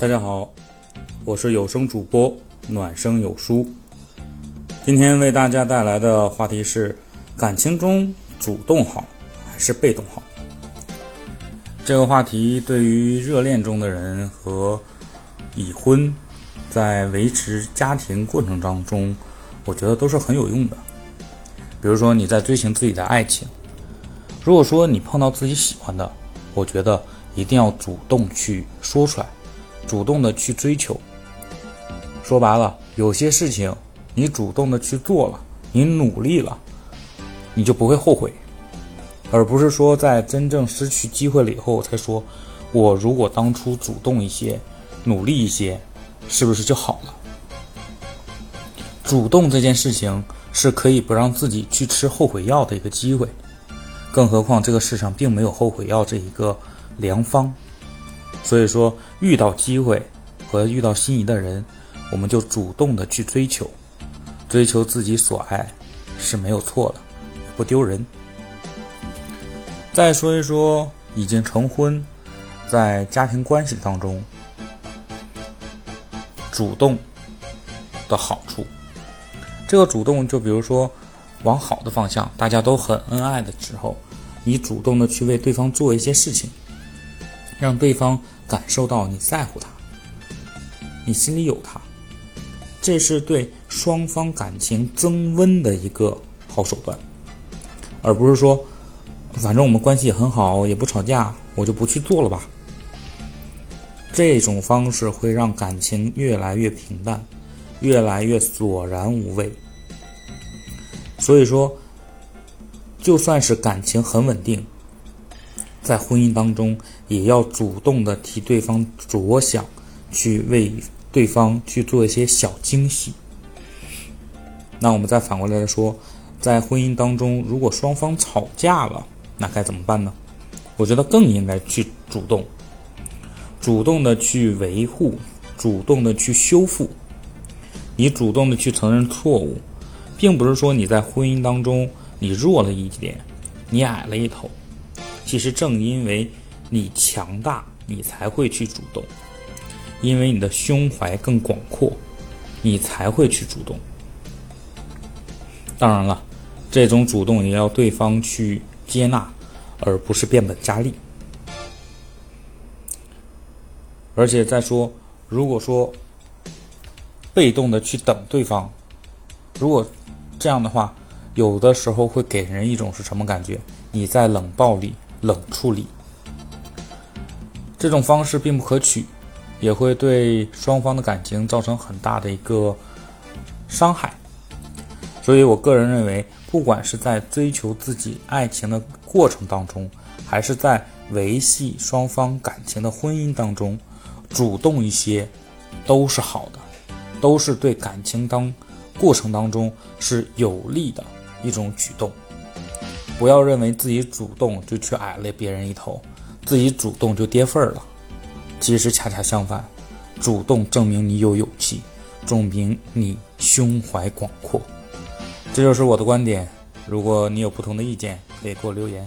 大家好，我是有声主播暖声有书。今天为大家带来的话题是：感情中主动好还是被动好？这个话题对于热恋中的人和已婚在维持家庭过程当中，我觉得都是很有用的。比如说你在追寻自己的爱情，如果说你碰到自己喜欢的，我觉得一定要主动去说出来，主动的去追求。说白了，有些事情你主动的去做了，你努力了，你就不会后悔，而不是说在真正失去机会了以后才说，我如果当初主动一些，努力一些，是不是就好了？主动这件事情。是可以不让自己去吃后悔药的一个机会，更何况这个世上并没有后悔药这一个良方，所以说遇到机会和遇到心仪的人，我们就主动的去追求，追求自己所爱是没有错的，不丢人。再说一说已经成婚，在家庭关系当中，主动的好处。这个主动，就比如说，往好的方向，大家都很恩爱的时候，你主动的去为对方做一些事情，让对方感受到你在乎他，你心里有他，这是对双方感情增温的一个好手段，而不是说，反正我们关系也很好，也不吵架，我就不去做了吧。这种方式会让感情越来越平淡。越来越索然无味，所以说，就算是感情很稳定，在婚姻当中，也要主动的替对方着想，去为对方去做一些小惊喜。那我们再反过来说，在婚姻当中，如果双方吵架了，那该怎么办呢？我觉得更应该去主动，主动的去维护，主动的去修复。你主动的去承认错误，并不是说你在婚姻当中你弱了一点，你矮了一头。其实正因为你强大，你才会去主动，因为你的胸怀更广阔，你才会去主动。当然了，这种主动也要对方去接纳，而不是变本加厉。而且再说，如果说。被动的去等对方，如果这样的话，有的时候会给人一种是什么感觉？你在冷暴力、冷处理，这种方式并不可取，也会对双方的感情造成很大的一个伤害。所以我个人认为，不管是在追求自己爱情的过程当中，还是在维系双方感情的婚姻当中，主动一些都是好的。都是对感情当过程当中是有利的一种举动，不要认为自己主动就去矮了别人一头，自己主动就跌份儿了。其实恰恰相反，主动证明你有勇气，证明你胸怀广阔。这就是我的观点，如果你有不同的意见，可以给我留言。